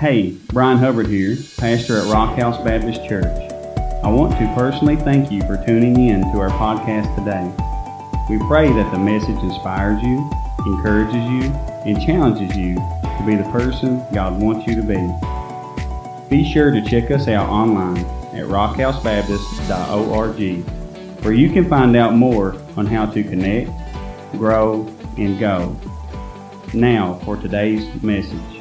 Hey, Brian Hubbard here, pastor at Rock House Baptist Church. I want to personally thank you for tuning in to our podcast today. We pray that the message inspires you, encourages you, and challenges you to be the person God wants you to be. Be sure to check us out online at rockhouseBaptist.org where you can find out more on how to connect, grow, and go. Now for today's message.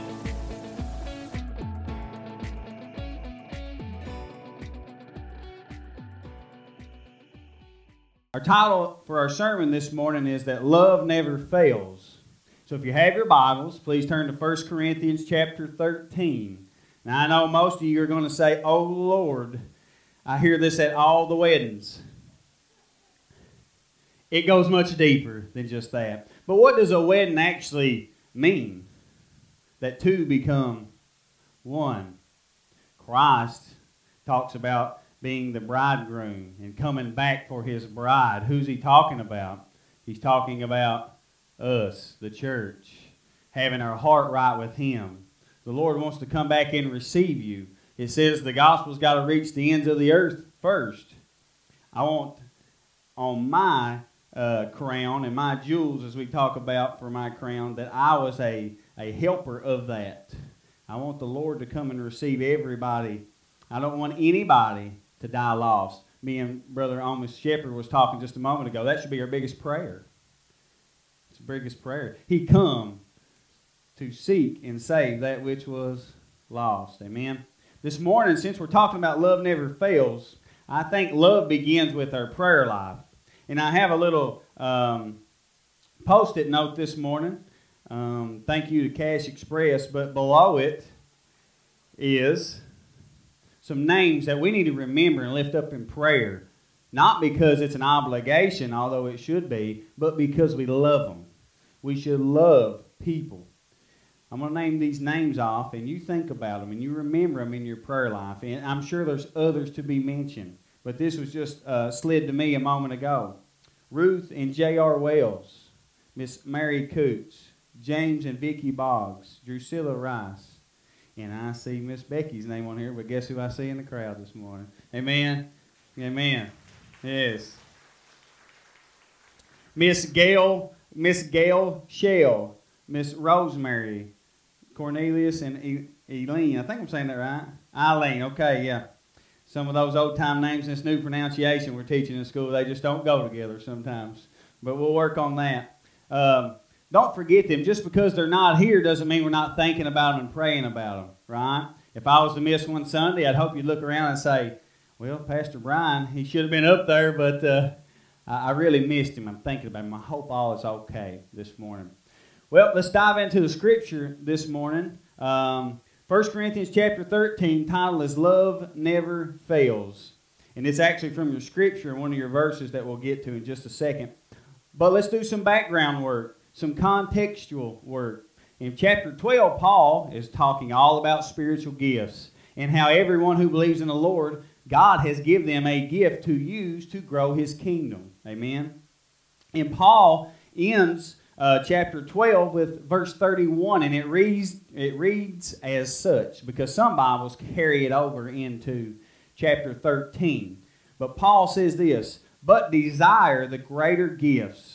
Our title for our sermon this morning is that love never fails. So if you have your Bibles, please turn to 1 Corinthians chapter 13. Now I know most of you are going to say, "Oh Lord, I hear this at all the weddings." It goes much deeper than just that. But what does a wedding actually mean? That two become one. Christ talks about being the bridegroom and coming back for his bride. Who's he talking about? He's talking about us, the church, having our heart right with him. The Lord wants to come back and receive you. It says the gospel's got to reach the ends of the earth first. I want on my uh, crown and my jewels, as we talk about for my crown, that I was a, a helper of that. I want the Lord to come and receive everybody. I don't want anybody to die lost. Me and Brother Amos Shepherd was talking just a moment ago. That should be our biggest prayer. It's the biggest prayer. He come to seek and save that which was lost. Amen. This morning, since we're talking about love never fails, I think love begins with our prayer life. And I have a little um, post it note this morning. Um, thank you to Cash Express, but below it is some names that we need to remember and lift up in prayer. Not because it's an obligation, although it should be, but because we love them. We should love people. I'm going to name these names off, and you think about them and you remember them in your prayer life. And I'm sure there's others to be mentioned, but this was just uh, slid to me a moment ago. Ruth and J.R. Wells, Miss Mary Coots, James and Vicky Boggs, Drusilla Rice, and I see Miss Becky's name on here, but guess who I see in the crowd this morning? Amen. Amen. Yes. Miss Gail, Miss Gail Shell, Miss Rosemary, Cornelius, and Eileen. I think I'm saying that right. Eileen. Okay, yeah. Some of those old time names and this new pronunciation we're teaching in school, they just don't go together sometimes. But we'll work on that. Um, don't forget them. Just because they're not here doesn't mean we're not thinking about them and praying about them, right? If I was to miss one Sunday, I'd hope you'd look around and say, well, Pastor Brian, he should have been up there, but uh, I really missed him. I'm thinking about him. I hope all is okay this morning. Well, let's dive into the scripture this morning. Um, 1 Corinthians chapter 13, title is Love Never Fails. And it's actually from your scripture, one of your verses that we'll get to in just a second. But let's do some background work, some contextual work. In chapter 12, Paul is talking all about spiritual gifts and how everyone who believes in the Lord, God has given them a gift to use to grow his kingdom. Amen. And Paul ends uh, chapter 12 with verse 31, and it reads, it reads as such because some Bibles carry it over into chapter 13. But Paul says this, but desire the greater gifts.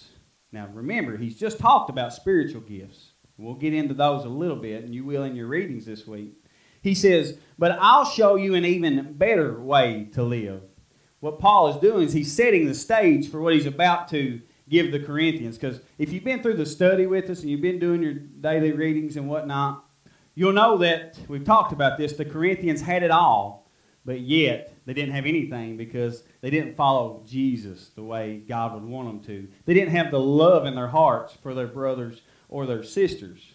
Now remember, he's just talked about spiritual gifts. We'll get into those a little bit, and you will in your readings this week. He says, but I'll show you an even better way to live. What Paul is doing is he's setting the stage for what he's about to give the Corinthians. Because if you've been through the study with us and you've been doing your daily readings and whatnot, you'll know that we've talked about this. The Corinthians had it all, but yet they didn't have anything because they didn't follow Jesus the way God would want them to. They didn't have the love in their hearts for their brothers or their sisters.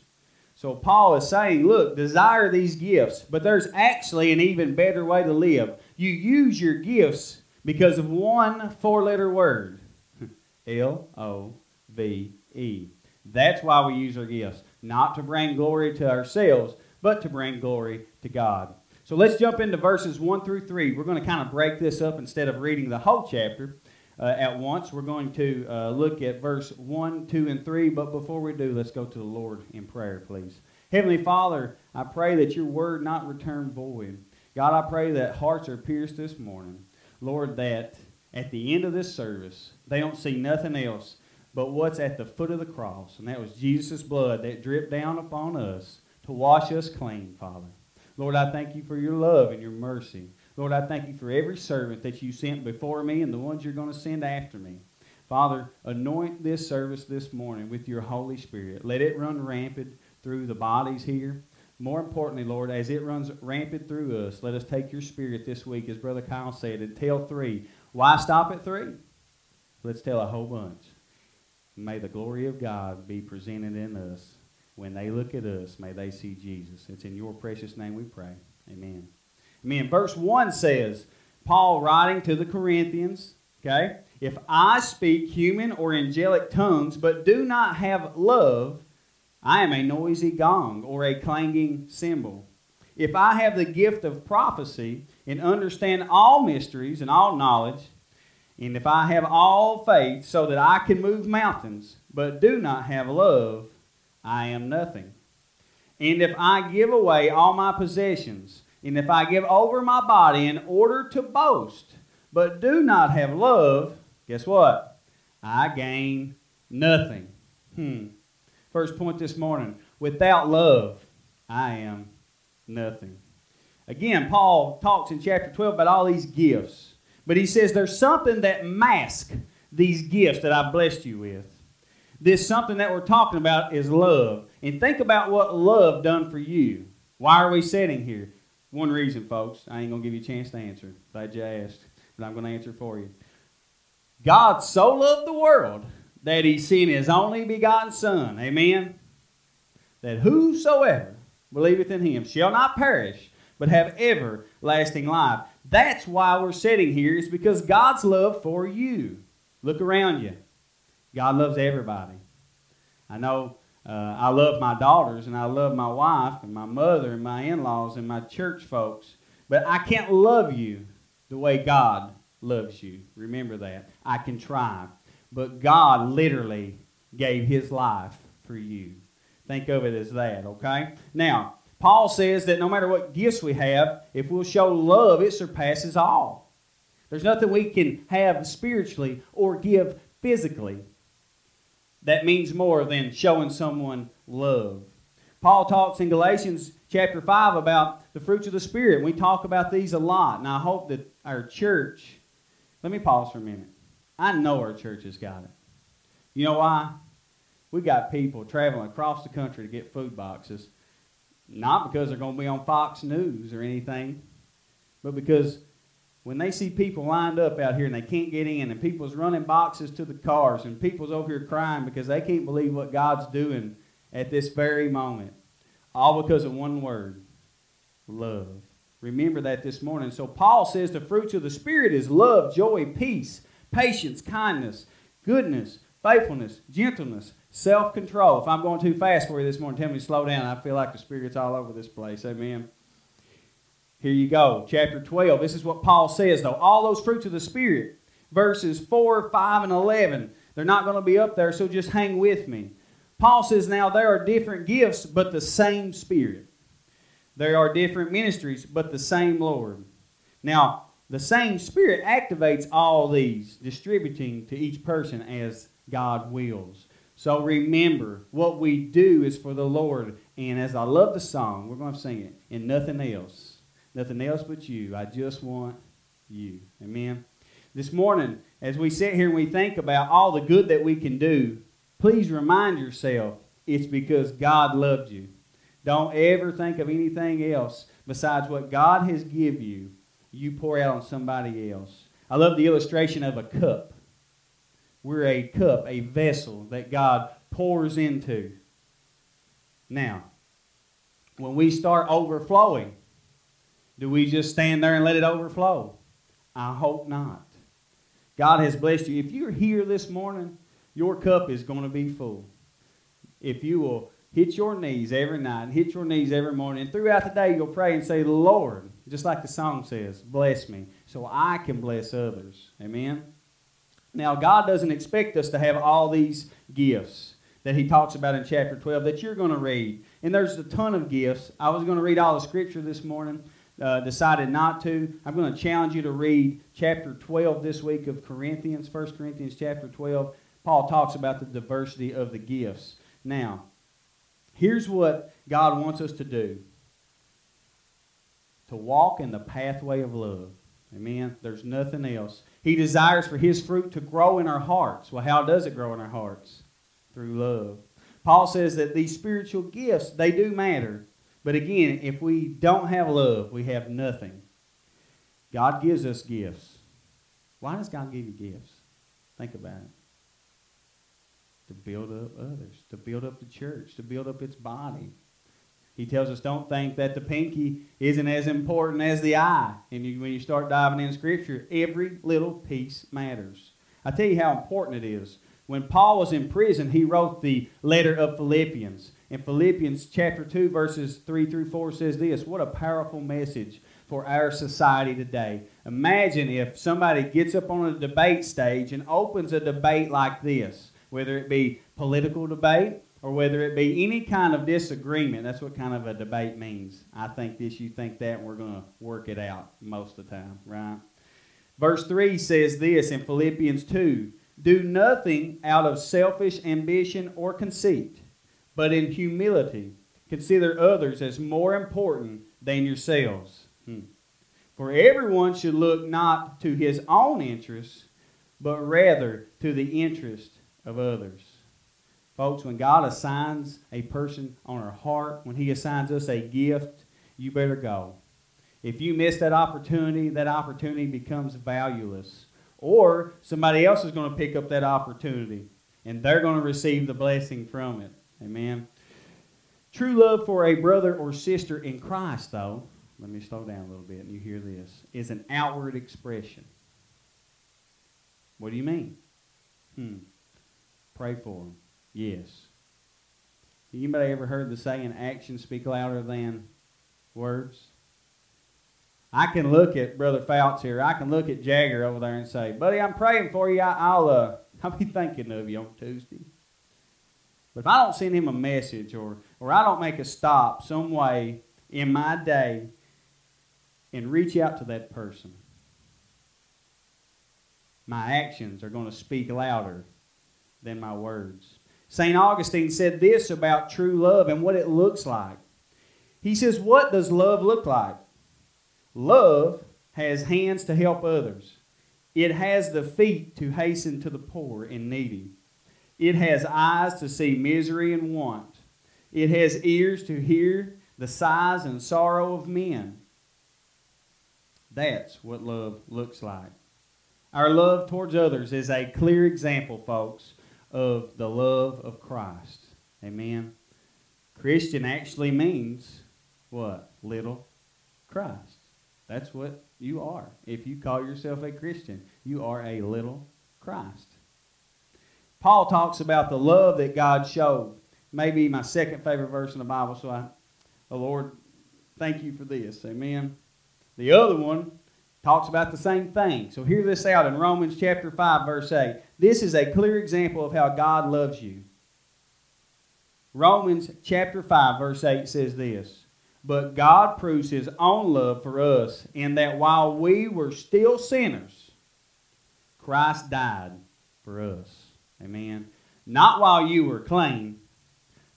So Paul is saying, look, desire these gifts, but there's actually an even better way to live. You use your gifts because of one four letter word L O V E. That's why we use our gifts, not to bring glory to ourselves, but to bring glory to God. So let's jump into verses 1 through 3. We're going to kind of break this up instead of reading the whole chapter uh, at once. We're going to uh, look at verse 1, 2, and 3. But before we do, let's go to the Lord in prayer, please. Heavenly Father, I pray that your word not return void. God, I pray that hearts are pierced this morning. Lord, that at the end of this service, they don't see nothing else but what's at the foot of the cross, and that was Jesus' blood that dripped down upon us to wash us clean, Father. Lord, I thank you for your love and your mercy. Lord, I thank you for every servant that you sent before me and the ones you're going to send after me. Father, anoint this service this morning with your Holy Spirit. Let it run rampant through the bodies here. More importantly, Lord, as it runs rampant through us, let us take your spirit this week, as Brother Kyle said, and tell three. Why stop at three? Let's tell a whole bunch. May the glory of God be presented in us. When they look at us, may they see Jesus. It's in your precious name we pray. Amen. Amen. Verse 1 says, Paul writing to the Corinthians, okay, if I speak human or angelic tongues, but do not have love, I am a noisy gong or a clanging cymbal. If I have the gift of prophecy and understand all mysteries and all knowledge, and if I have all faith so that I can move mountains, but do not have love, I am nothing. And if I give away all my possessions, and if I give over my body in order to boast, but do not have love, guess what? I gain nothing. Hmm. First point this morning without love, I am nothing. Again, Paul talks in chapter 12 about all these gifts. But he says there's something that masks these gifts that I've blessed you with. This something that we're talking about is love. And think about what love done for you. Why are we sitting here? One reason, folks. I ain't going to give you a chance to answer. Glad you asked. But I'm going to answer for you. God so loved the world that he sent his only begotten Son. Amen? That whosoever believeth in him shall not perish, but have everlasting life. That's why we're sitting here, is because God's love for you. Look around you. God loves everybody. I know uh, I love my daughters, and I love my wife, and my mother, and my in laws, and my church folks, but I can't love you the way God loves you. Remember that. I can try, but God literally gave his life for you. Think of it as that, okay? Now, Paul says that no matter what gifts we have, if we'll show love, it surpasses all. There's nothing we can have spiritually or give physically that means more than showing someone love. Paul talks in Galatians chapter 5 about the fruits of the Spirit. We talk about these a lot, and I hope that our church, let me pause for a minute. I know our church has got it. You know why? We got people traveling across the country to get food boxes not because they're going to be on Fox News or anything, but because when they see people lined up out here and they can't get in, and people's running boxes to the cars, and people's over here crying because they can't believe what God's doing at this very moment, all because of one word love. Remember that this morning. So, Paul says the fruits of the Spirit is love, joy, peace, patience, kindness, goodness, faithfulness, gentleness, Self control. If I'm going too fast for you this morning, tell me to slow down. I feel like the Spirit's all over this place. Amen. Here you go. Chapter 12. This is what Paul says, though. All those fruits of the Spirit, verses 4, 5, and 11, they're not going to be up there, so just hang with me. Paul says, Now there are different gifts, but the same Spirit. There are different ministries, but the same Lord. Now, the same Spirit activates all these, distributing to each person as God wills. So remember, what we do is for the Lord. And as I love the song, we're going to sing it. And nothing else. Nothing else but you. I just want you. Amen. This morning, as we sit here and we think about all the good that we can do, please remind yourself it's because God loved you. Don't ever think of anything else besides what God has give you. You pour out on somebody else. I love the illustration of a cup. We're a cup, a vessel that God pours into. Now, when we start overflowing, do we just stand there and let it overflow? I hope not. God has blessed you. If you're here this morning, your cup is going to be full. If you will hit your knees every night, and hit your knees every morning, and throughout the day you'll pray and say, Lord, just like the song says, bless me so I can bless others. Amen. Now, God doesn't expect us to have all these gifts. that he talks about in chapter 12 that you're going to read. And there's a ton of gifts. I was going to read all the scripture this morning, uh, decided not to. I'm going to challenge you to read chapter 12 this week of Corinthians, 1 Corinthians chapter 12. Paul talks about the diversity of the gifts. Now, here's what God wants us to do to walk in the pathway of love. Amen. There's nothing else. He desires for his fruit to grow in our hearts. Well, how does it grow in our hearts? Through love. Paul says that these spiritual gifts, they do matter. But again, if we don't have love, we have nothing. God gives us gifts. Why does God give you gifts? Think about it. To build up others, to build up the church, to build up its body, he tells us don't think that the pinky isn't as important as the eye. And you, when you start diving in Scripture, every little piece matters. I tell you how important it is. When Paul was in prison, he wrote the letter of Philippians. In Philippians chapter 2, verses 3 through 4 says this What a powerful message for our society today. Imagine if somebody gets up on a debate stage and opens a debate like this, whether it be political debate or whether it be any kind of disagreement. That's what kind of a debate means. I think this, you think that, and we're going to work it out most of the time, right? Verse 3 says this in Philippians 2 Do nothing out of selfish ambition or conceit, but in humility consider others as more important than yourselves. Hmm. For everyone should look not to his own interests, but rather to the interest of others. Folks, when God assigns a person on our heart, when He assigns us a gift, you better go. If you miss that opportunity, that opportunity becomes valueless. Or somebody else is going to pick up that opportunity and they're going to receive the blessing from it. Amen. True love for a brother or sister in Christ, though, let me slow down a little bit and you hear this, is an outward expression. What do you mean? Hmm. Pray for them. Yes. Anybody ever heard the saying, actions speak louder than words? I can look at Brother Fouts here. I can look at Jagger over there and say, buddy, I'm praying for you. I, will uh, I'll be thinking of you on Tuesday. But if I don't send him a message or, or I don't make a stop some way in my day and reach out to that person, my actions are going to speak louder than my words. St. Augustine said this about true love and what it looks like. He says, What does love look like? Love has hands to help others, it has the feet to hasten to the poor and needy, it has eyes to see misery and want, it has ears to hear the sighs and sorrow of men. That's what love looks like. Our love towards others is a clear example, folks, of the love of Christ. Amen. Christian actually means what? Little Christ. That's what you are. If you call yourself a Christian, you are a little Christ. Paul talks about the love that God showed. Maybe my second favorite verse in the Bible, so I, the Lord, thank you for this. Amen. The other one talks about the same thing. So hear this out in Romans chapter 5, verse 8. This is a clear example of how God loves you. Romans chapter 5, verse 8 says this But God proves his own love for us in that while we were still sinners, Christ died for us. Amen. Not while you were clean,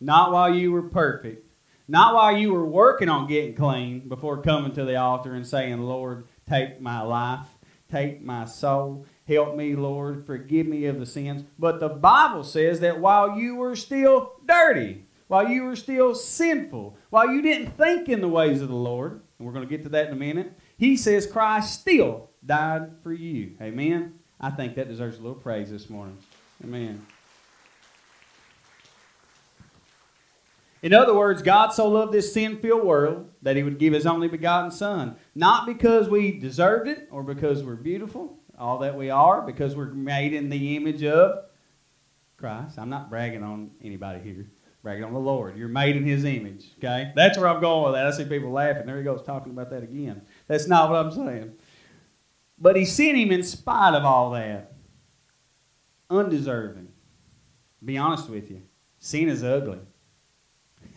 not while you were perfect, not while you were working on getting clean before coming to the altar and saying, Lord, Take my life, take my soul. Help me, Lord. Forgive me of the sins. But the Bible says that while you were still dirty, while you were still sinful, while you didn't think in the ways of the Lord, and we're going to get to that in a minute, He says Christ still died for you. Amen. I think that deserves a little praise this morning. Amen. In other words, God so loved this sin filled world that he would give his only begotten Son. Not because we deserved it or because we're beautiful, all that we are, because we're made in the image of Christ. I'm not bragging on anybody here, bragging on the Lord. You're made in his image, okay? That's where I'm going with that. I see people laughing. There he goes talking about that again. That's not what I'm saying. But he sent him in spite of all that. Undeserving. Be honest with you. Sin is ugly.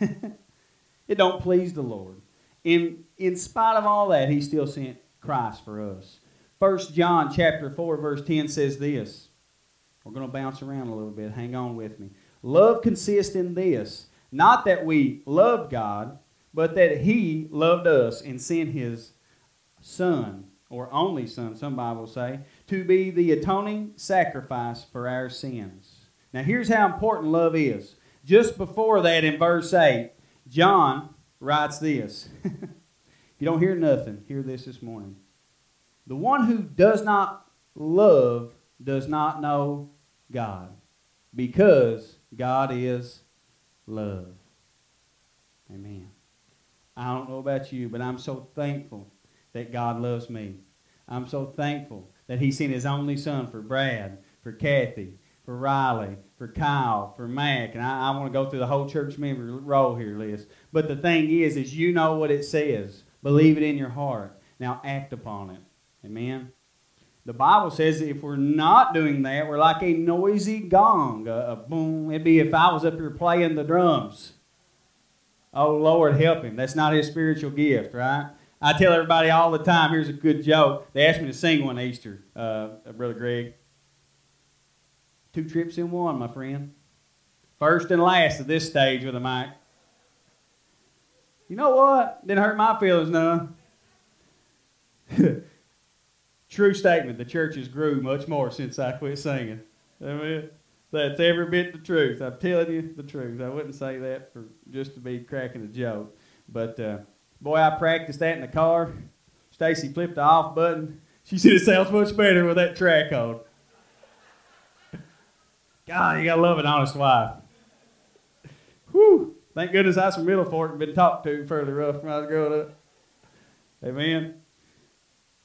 it don't please the Lord. In, in spite of all that, he still sent Christ for us. First John chapter 4, verse 10 says this. We're going to bounce around a little bit. Hang on with me. Love consists in this, not that we loved God, but that he loved us and sent his son, or only son, some Bibles say, to be the atoning sacrifice for our sins. Now here's how important love is. Just before that in verse 8, John writes this. if you don't hear nothing, hear this this morning. The one who does not love does not know God, because God is love. Amen. I don't know about you, but I'm so thankful that God loves me. I'm so thankful that He sent His only Son for Brad, for Kathy, for Riley, for Kyle, for Mac, and I, I want to go through the whole church member roll here list. But the thing is, is you know what it says. Believe it in your heart. Now act upon it. Amen. The Bible says that if we're not doing that, we're like a noisy gong. A, a boom. It'd be if I was up here playing the drums. Oh, Lord, help him. That's not his spiritual gift, right? I tell everybody all the time, here's a good joke. They asked me to sing one Easter, uh, Brother Greg. Two trips in one, my friend. First and last at this stage with a mic. You know what? Didn't hurt my feelings none. True statement. The church has grew much more since I quit singing. Amen. That's every bit the truth. I'm telling you the truth. I wouldn't say that for just to be cracking a joke. But uh, boy, I practiced that in the car. Stacy flipped the off button. She said it sounds much better with that track on. God, you gotta love an honest wife. Whew. Thank goodness I was from Middle Fork and been talked to fairly rough when I was growing up. Amen.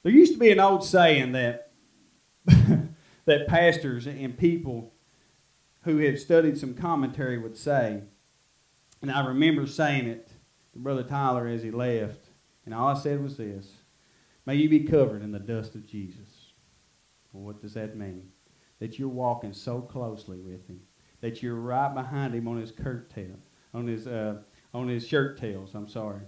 There used to be an old saying that that pastors and people who have studied some commentary would say. And I remember saying it Brother Tyler as he left. And all I said was this May you be covered in the dust of Jesus. Well, what does that mean? That you're walking so closely with him, that you're right behind him on his curtail, on his uh, on his shirt tails. I'm sorry.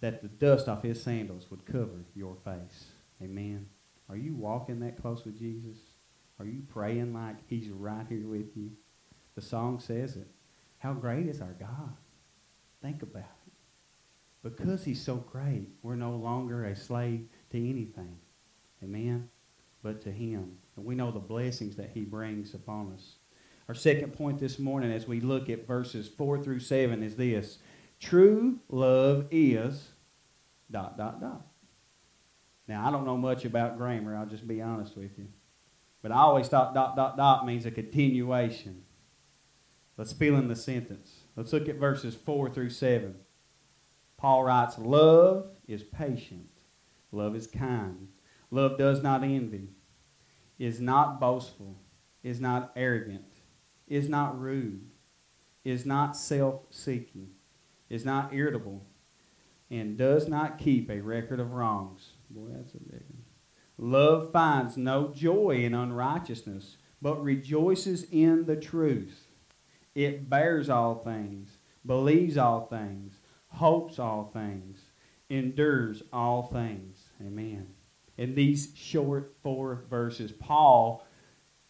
That the dust off his sandals would cover your face. Amen. Are you walking that close with Jesus? Are you praying like He's right here with you? The song says it. How great is our God? Think about it. Because He's so great, we're no longer a slave to anything. Amen? But to Him. And we know the blessings that He brings upon us. Our second point this morning as we look at verses 4 through 7 is this True love is dot, dot, dot. Now, I don't know much about grammar, I'll just be honest with you. But I always thought dot, dot, dot means a continuation. Let's fill in the sentence. Let's look at verses 4 through 7. Paul writes, Love is patient. Love is kind. Love does not envy, is not boastful, is not arrogant, is not rude, is not self seeking, is not irritable, and does not keep a record of wrongs. Boy, that's a big one. Love finds no joy in unrighteousness, but rejoices in the truth. It bears all things, believes all things, hopes all things, endures all things. Amen. In these short four verses, Paul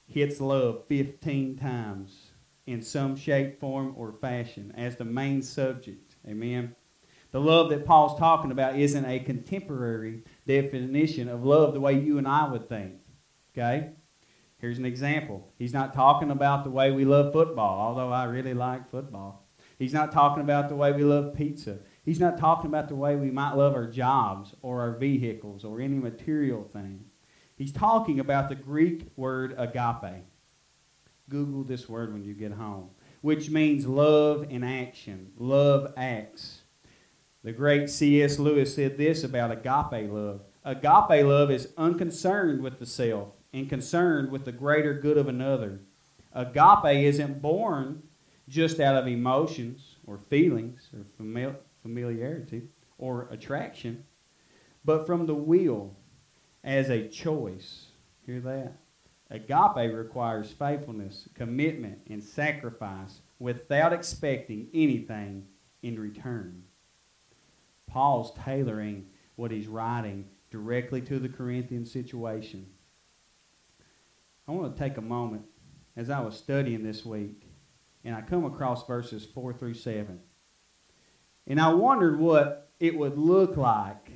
hits love 15 times in some shape, form, or fashion as the main subject. Amen. The love that Paul's talking about isn't a contemporary definition of love the way you and I would think. Okay? Here's an example. He's not talking about the way we love football, although I really like football. He's not talking about the way we love pizza. He's not talking about the way we might love our jobs or our vehicles or any material thing. He's talking about the Greek word agape. Google this word when you get home, which means love in action. Love acts. The great C.S. Lewis said this about agape love agape love is unconcerned with the self and concerned with the greater good of another. Agape isn't born just out of emotions or feelings or familiarity or attraction, but from the will as a choice. Hear that? Agape requires faithfulness, commitment, and sacrifice without expecting anything in return. Paul's tailoring what he's writing directly to the Corinthian situation. I want to take a moment as I was studying this week, and I come across verses 4 through 7. And I wondered what it would look like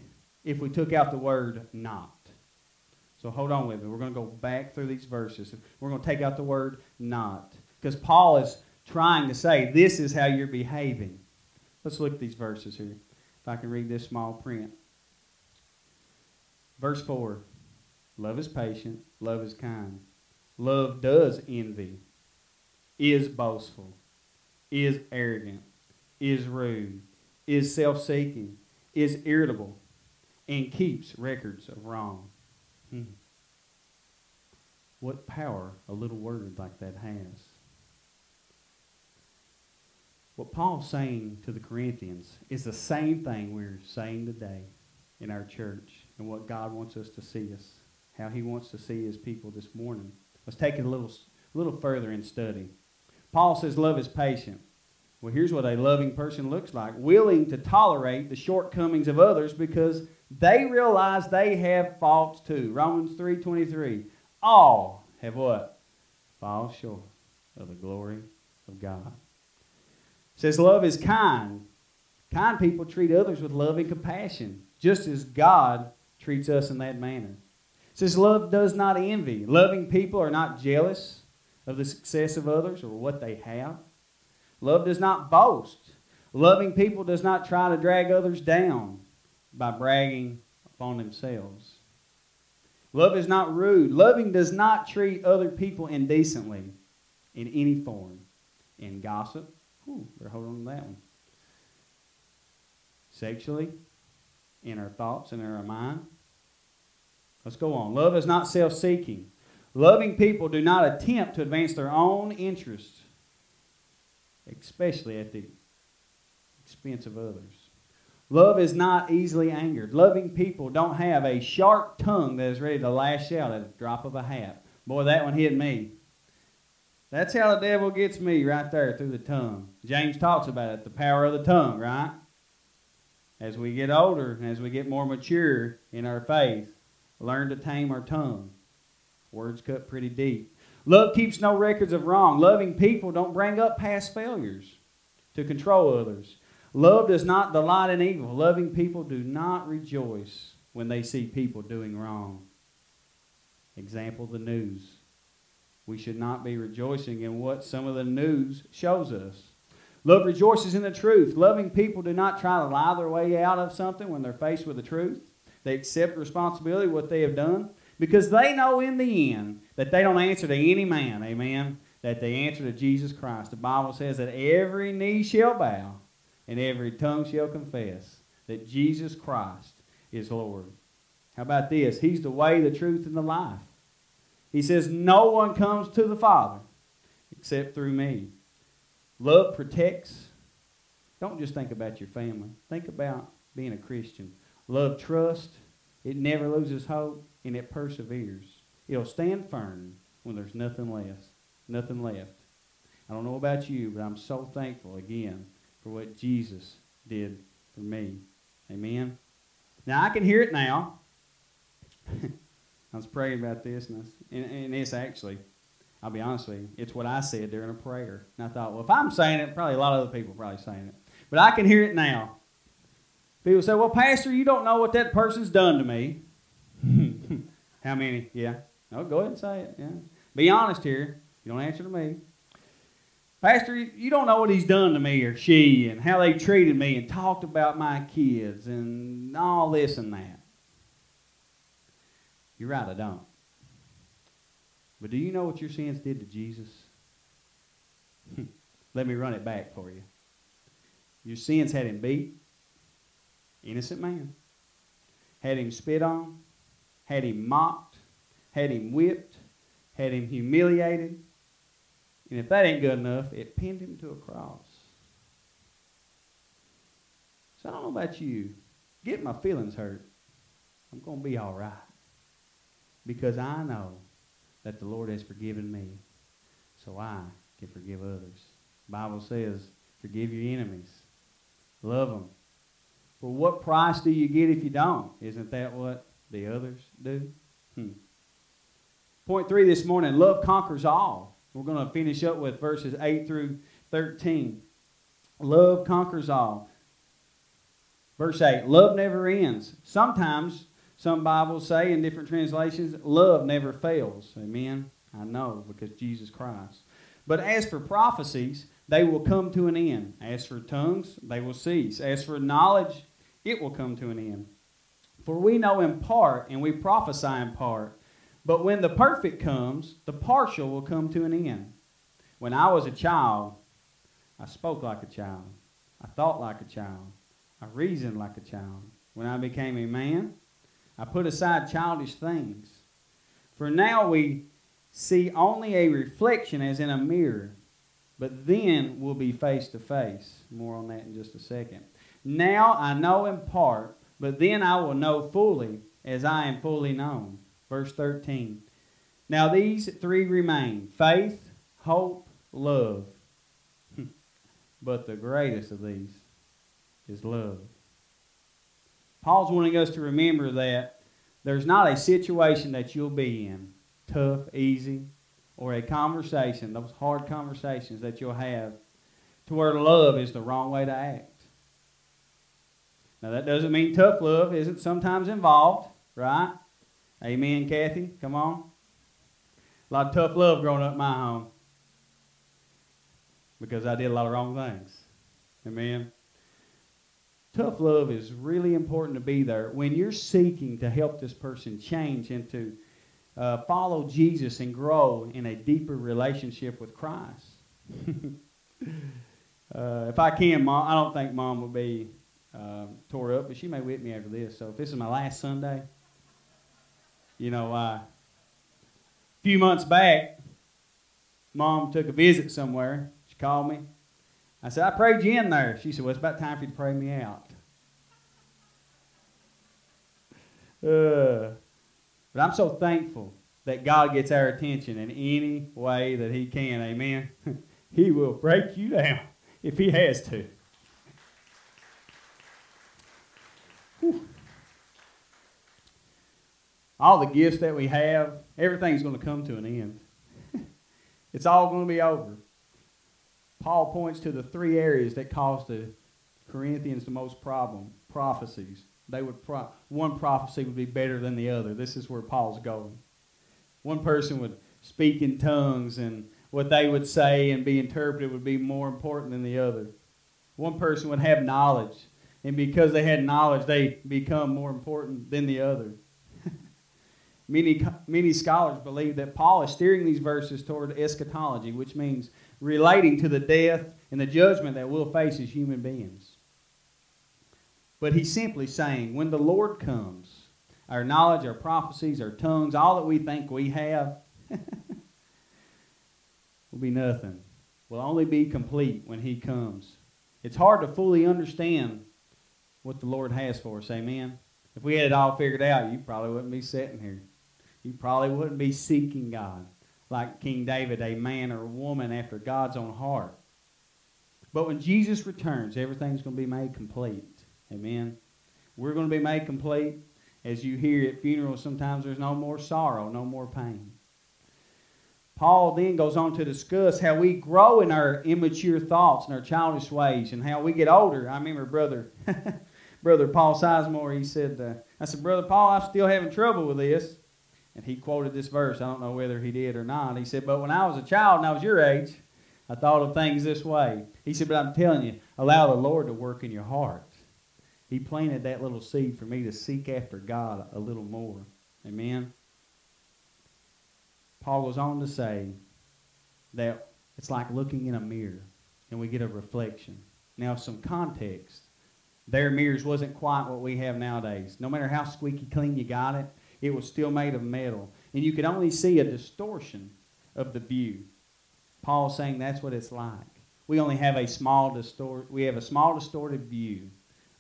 if we took out the word not. So hold on with me. We're going to go back through these verses. We're going to take out the word not. Because Paul is trying to say this is how you're behaving. Let's look at these verses here. If I can read this small print. Verse 4 Love is patient, love is kind. Love does envy, is boastful, is arrogant, is rude, is self seeking, is irritable, and keeps records of wrong. Hmm. What power a little word like that has. What Paul's saying to the Corinthians is the same thing we're saying today in our church and what God wants us to see us, how He wants to see His people this morning. Let's take it a little, a little further in study. Paul says love is patient. Well, here's what a loving person looks like willing to tolerate the shortcomings of others because they realize they have faults too. Romans 3.23. All have what? Fall short of the glory of God. It says love is kind. Kind people treat others with love and compassion, just as God treats us in that manner. Says love does not envy. Loving people are not jealous of the success of others or what they have. Love does not boast. Loving people does not try to drag others down by bragging upon themselves. Love is not rude. Loving does not treat other people indecently in any form. In gossip, whew, better hold on to that one. Sexually, in our thoughts and in our mind. Let's go on. Love is not self seeking. Loving people do not attempt to advance their own interests, especially at the expense of others. Love is not easily angered. Loving people don't have a sharp tongue that is ready to lash out at a drop of a hat. Boy, that one hit me. That's how the devil gets me right there through the tongue. James talks about it, the power of the tongue, right? As we get older as we get more mature in our faith, learn to tame our tongue. Words cut pretty deep. Love keeps no records of wrong. Loving people don't bring up past failures to control others. Love does not delight in evil. Loving people do not rejoice when they see people doing wrong. Example the news. We should not be rejoicing in what some of the news shows us. Love rejoices in the truth. Loving people do not try to lie their way out of something when they're faced with the truth. They accept responsibility what they have done because they know in the end that they don't answer to any man, amen, that they answer to Jesus Christ. The Bible says that every knee shall bow and every tongue shall confess that Jesus Christ is Lord. How about this? He's the way, the truth, and the life. He says, No one comes to the Father except through me. Love protects. Don't just think about your family, think about being a Christian. Love trusts. It never loses hope, and it perseveres. It'll stand firm when there's nothing left. Nothing left. I don't know about you, but I'm so thankful again for what Jesus did for me. Amen. Now I can hear it now. I was praying about this, and, and, and it's actually, I'll be honest with you, it's what I said during a prayer. And I thought, well, if I'm saying it, probably a lot of other people probably saying it. But I can hear it now. People say, well, Pastor, you don't know what that person's done to me. How many? Yeah. No, go ahead and say it. Yeah. Be honest here. You don't answer to me. Pastor, you don't know what he's done to me or she and how they treated me and talked about my kids and all this and that. You're right, I don't. But do you know what your sins did to Jesus? Let me run it back for you. Your sins had him beat, innocent man, had him spit on, had him mocked, had him whipped, had him humiliated, and if that ain't good enough, it pinned him to a cross. So I don't know about you. Get my feelings hurt. I'm going to be all right. Because I know that the Lord has forgiven me, so I can forgive others. The Bible says, forgive your enemies. Love them. For what price do you get if you don't? Isn't that what the others do? Hmm. Point three this morning love conquers all. We're going to finish up with verses 8 through 13. Love conquers all. Verse 8 Love never ends. Sometimes, some Bibles say in different translations, love never fails. Amen. I know because Jesus Christ. But as for prophecies, they will come to an end. As for tongues, they will cease. As for knowledge, it will come to an end. For we know in part, and we prophesy in part. But when the perfect comes, the partial will come to an end. When I was a child, I spoke like a child. I thought like a child. I reasoned like a child. When I became a man, I put aside childish things. For now we see only a reflection as in a mirror, but then we'll be face to face. More on that in just a second. Now I know in part, but then I will know fully as I am fully known. Verse 13. Now these three remain faith, hope, love. but the greatest of these is love. Paul's wanting us to remember that there's not a situation that you'll be in, tough, easy, or a conversation, those hard conversations that you'll have, to where love is the wrong way to act. Now, that doesn't mean tough love isn't sometimes involved, right? Amen, Kathy? Come on. A lot of tough love growing up in my home because I did a lot of wrong things. Amen. Tough love is really important to be there when you're seeking to help this person change and to uh, follow Jesus and grow in a deeper relationship with Christ. uh, if I can, Mom, I don't think Mom will be uh, tore up, but she may whip me after this. So if this is my last Sunday, you know, uh, a few months back, Mom took a visit somewhere. She called me. I said, I prayed you in there. She said, Well, it's about time for you to pray me out. Uh, but I'm so thankful that God gets our attention in any way that He can. Amen. he will break you down if He has to. All the gifts that we have, everything's going to come to an end. it's all going to be over. Paul points to the three areas that caused the Corinthians the most problem prophecies. They would pro- one prophecy would be better than the other. This is where Paul's going. One person would speak in tongues, and what they would say and be interpreted would be more important than the other. One person would have knowledge, and because they had knowledge, they become more important than the other. Many, many scholars believe that Paul is steering these verses toward eschatology, which means relating to the death and the judgment that we'll face as human beings. But he's simply saying, when the Lord comes, our knowledge, our prophecies, our tongues, all that we think we have, will be nothing. Will only be complete when he comes. It's hard to fully understand what the Lord has for us. Amen. If we had it all figured out, you probably wouldn't be sitting here. You probably wouldn't be seeking God like King David, a man or a woman after God's own heart. But when Jesus returns, everything's going to be made complete. Amen. We're going to be made complete. As you hear at funerals, sometimes there's no more sorrow, no more pain. Paul then goes on to discuss how we grow in our immature thoughts and our childish ways and how we get older. I remember brother brother Paul Sizemore, he said, uh, I said, Brother Paul, I'm still having trouble with this. And he quoted this verse. I don't know whether he did or not. He said, But when I was a child and I was your age, I thought of things this way. He said, But I'm telling you, allow the Lord to work in your heart. He planted that little seed for me to seek after God a little more. Amen. Paul goes on to say that it's like looking in a mirror and we get a reflection. Now, some context. Their mirrors wasn't quite what we have nowadays. No matter how squeaky clean you got it, it was still made of metal. And you could only see a distortion of the view. Paul's saying that's what it's like. We only have a small distort we have a small distorted view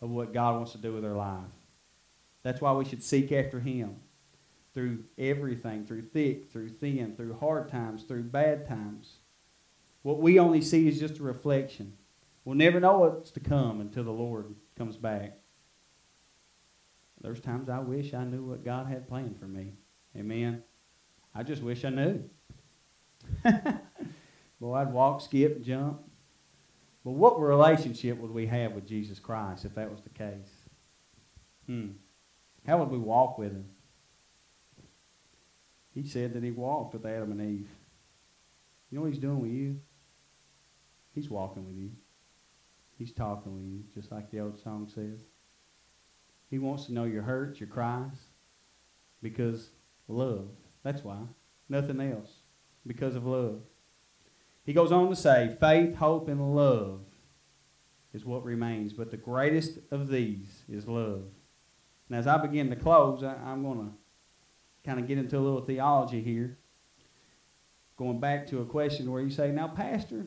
of what God wants to do with our life. That's why we should seek after him through everything, through thick, through thin, through hard times, through bad times. What we only see is just a reflection. We'll never know what's to come until the Lord comes back. There's times I wish I knew what God had planned for me. Amen. I just wish I knew. Boy, I'd walk, skip, jump. But what relationship would we have with Jesus Christ if that was the case? Hmm. How would we walk with him? He said that he walked with Adam and Eve. You know what he's doing with you? He's walking with you. He's talking with you, just like the old song says. He wants to know your hurts, your cries, because love. That's why. Nothing else. Because of love. He goes on to say, faith, hope, and love is what remains, but the greatest of these is love. And as I begin to close, I, am going to kind of get into a little theology here. Going back to a question where you say, Now, Pastor,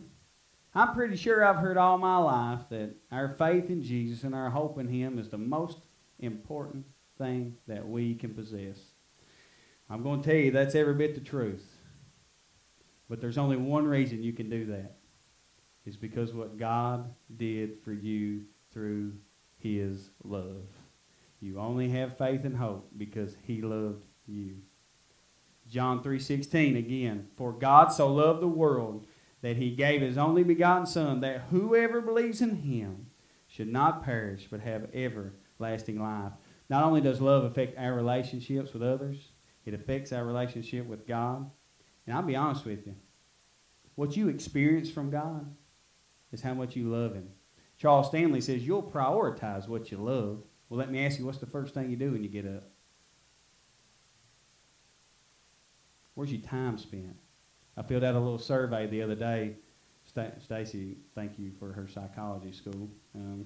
I'm pretty sure I've heard all my life that our faith in Jesus and our hope in Him is the most important thing that we can possess. I'm going to tell you that's every bit the truth. But there's only one reason you can do that. Is because what God did for you through his love. You only have faith and hope because he loved you. John 3:16 again, for God so loved the world that he gave his only begotten son that whoever believes in him should not perish but have everlasting life. Not only does love affect our relationships with others, it affects our relationship with God. And I'll be honest with you. What you experience from God is how much you love Him. Charles Stanley says you'll prioritize what you love. Well, let me ask you, what's the first thing you do when you get up? Where's your time spent? I filled out a little survey the other day. Stacy, thank you for her psychology school. Um,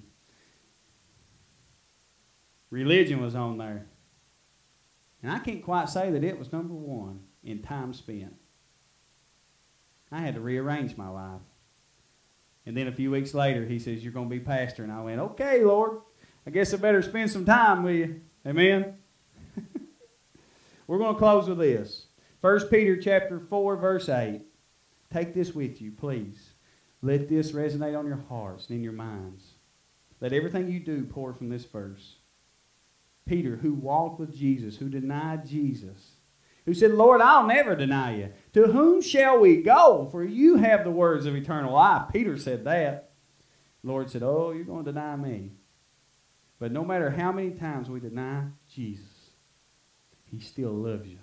religion was on there. And I can't quite say that it was number one in time spent. I had to rearrange my life. And then a few weeks later, he says, You're going to be pastor. And I went, Okay, Lord. I guess I better spend some time with you. Amen. We're going to close with this. 1 Peter chapter 4, verse 8. Take this with you, please. Let this resonate on your hearts and in your minds. Let everything you do pour from this verse. Peter, who walked with Jesus, who denied Jesus, who said, Lord, I'll never deny you. To whom shall we go? For you have the words of eternal life. Peter said that. The Lord said, Oh, you're going to deny me. But no matter how many times we deny Jesus, he still loves you.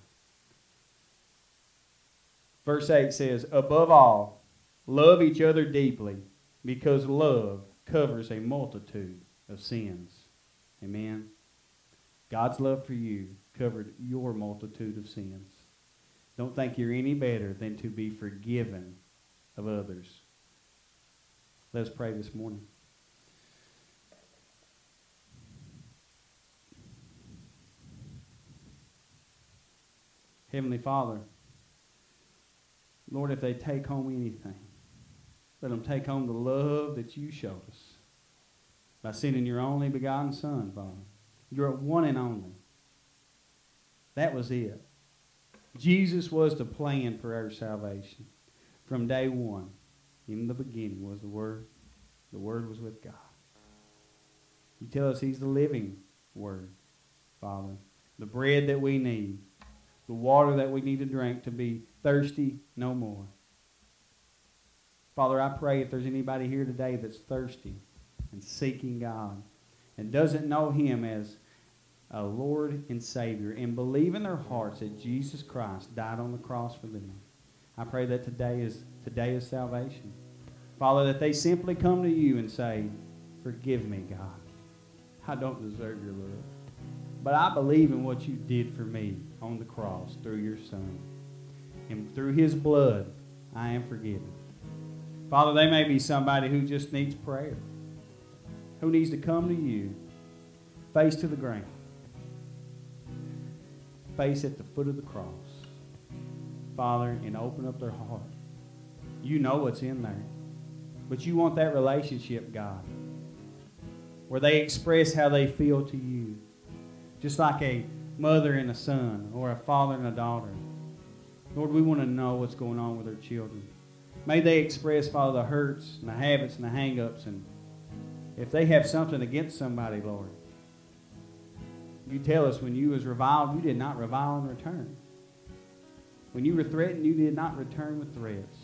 Verse 8 says, Above all, love each other deeply, because love covers a multitude of sins. Amen. God's love for you covered your multitude of sins. Don't think you're any better than to be forgiven of others. Let's pray this morning. Heavenly Father, Lord, if they take home anything, let them take home the love that you showed us by sending your only begotten Son, Father. Your one and only. That was it. Jesus was the plan for our salvation. From day one, in the beginning was the Word. The Word was with God. You tell us He's the living Word, Father. The bread that we need. The water that we need to drink to be thirsty no more. Father, I pray if there's anybody here today that's thirsty and seeking God and doesn't know Him as a Lord and Savior and believe in their hearts that Jesus Christ died on the cross for them. I pray that today is today is salvation. Father, that they simply come to you and say, Forgive me, God. I don't deserve your love. But I believe in what you did for me on the cross through your Son. And through his blood, I am forgiven. Father, they may be somebody who just needs prayer, who needs to come to you face to the ground face at the foot of the cross, Father, and open up their heart. You know what's in there. But you want that relationship, God, where they express how they feel to you. Just like a mother and a son or a father and a daughter. Lord, we want to know what's going on with our children. May they express, Father, the hurts and the habits and the hang-ups. And if they have something against somebody, Lord, you tell us when you was reviled, you did not revile in return. When you were threatened, you did not return with threats.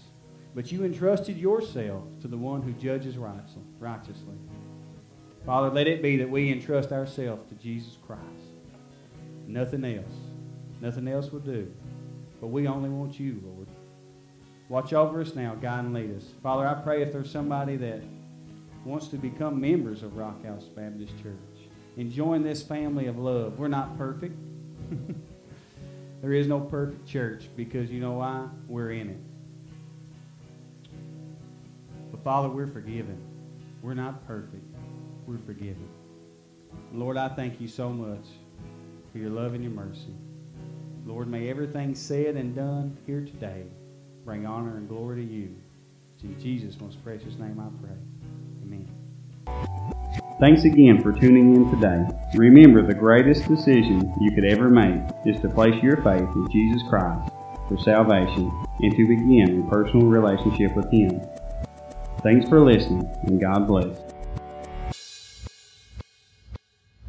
But you entrusted yourself to the one who judges righteously. Father, let it be that we entrust ourselves to Jesus Christ. Nothing else. Nothing else will do. But we only want you, Lord. Watch over us now, guide and lead us. Father, I pray if there's somebody that wants to become members of Rock House Baptist Church and join this family of love. We're not perfect. there is no perfect church because you know why? We're in it. But Father, we're forgiven. We're not perfect. We're forgiven. Lord, I thank you so much for your love and your mercy. Lord, may everything said and done here today bring honor and glory to you. It's in Jesus' most precious name I pray. Thanks again for tuning in today. Remember, the greatest decision you could ever make is to place your faith in Jesus Christ for salvation and to begin a personal relationship with Him. Thanks for listening, and God bless.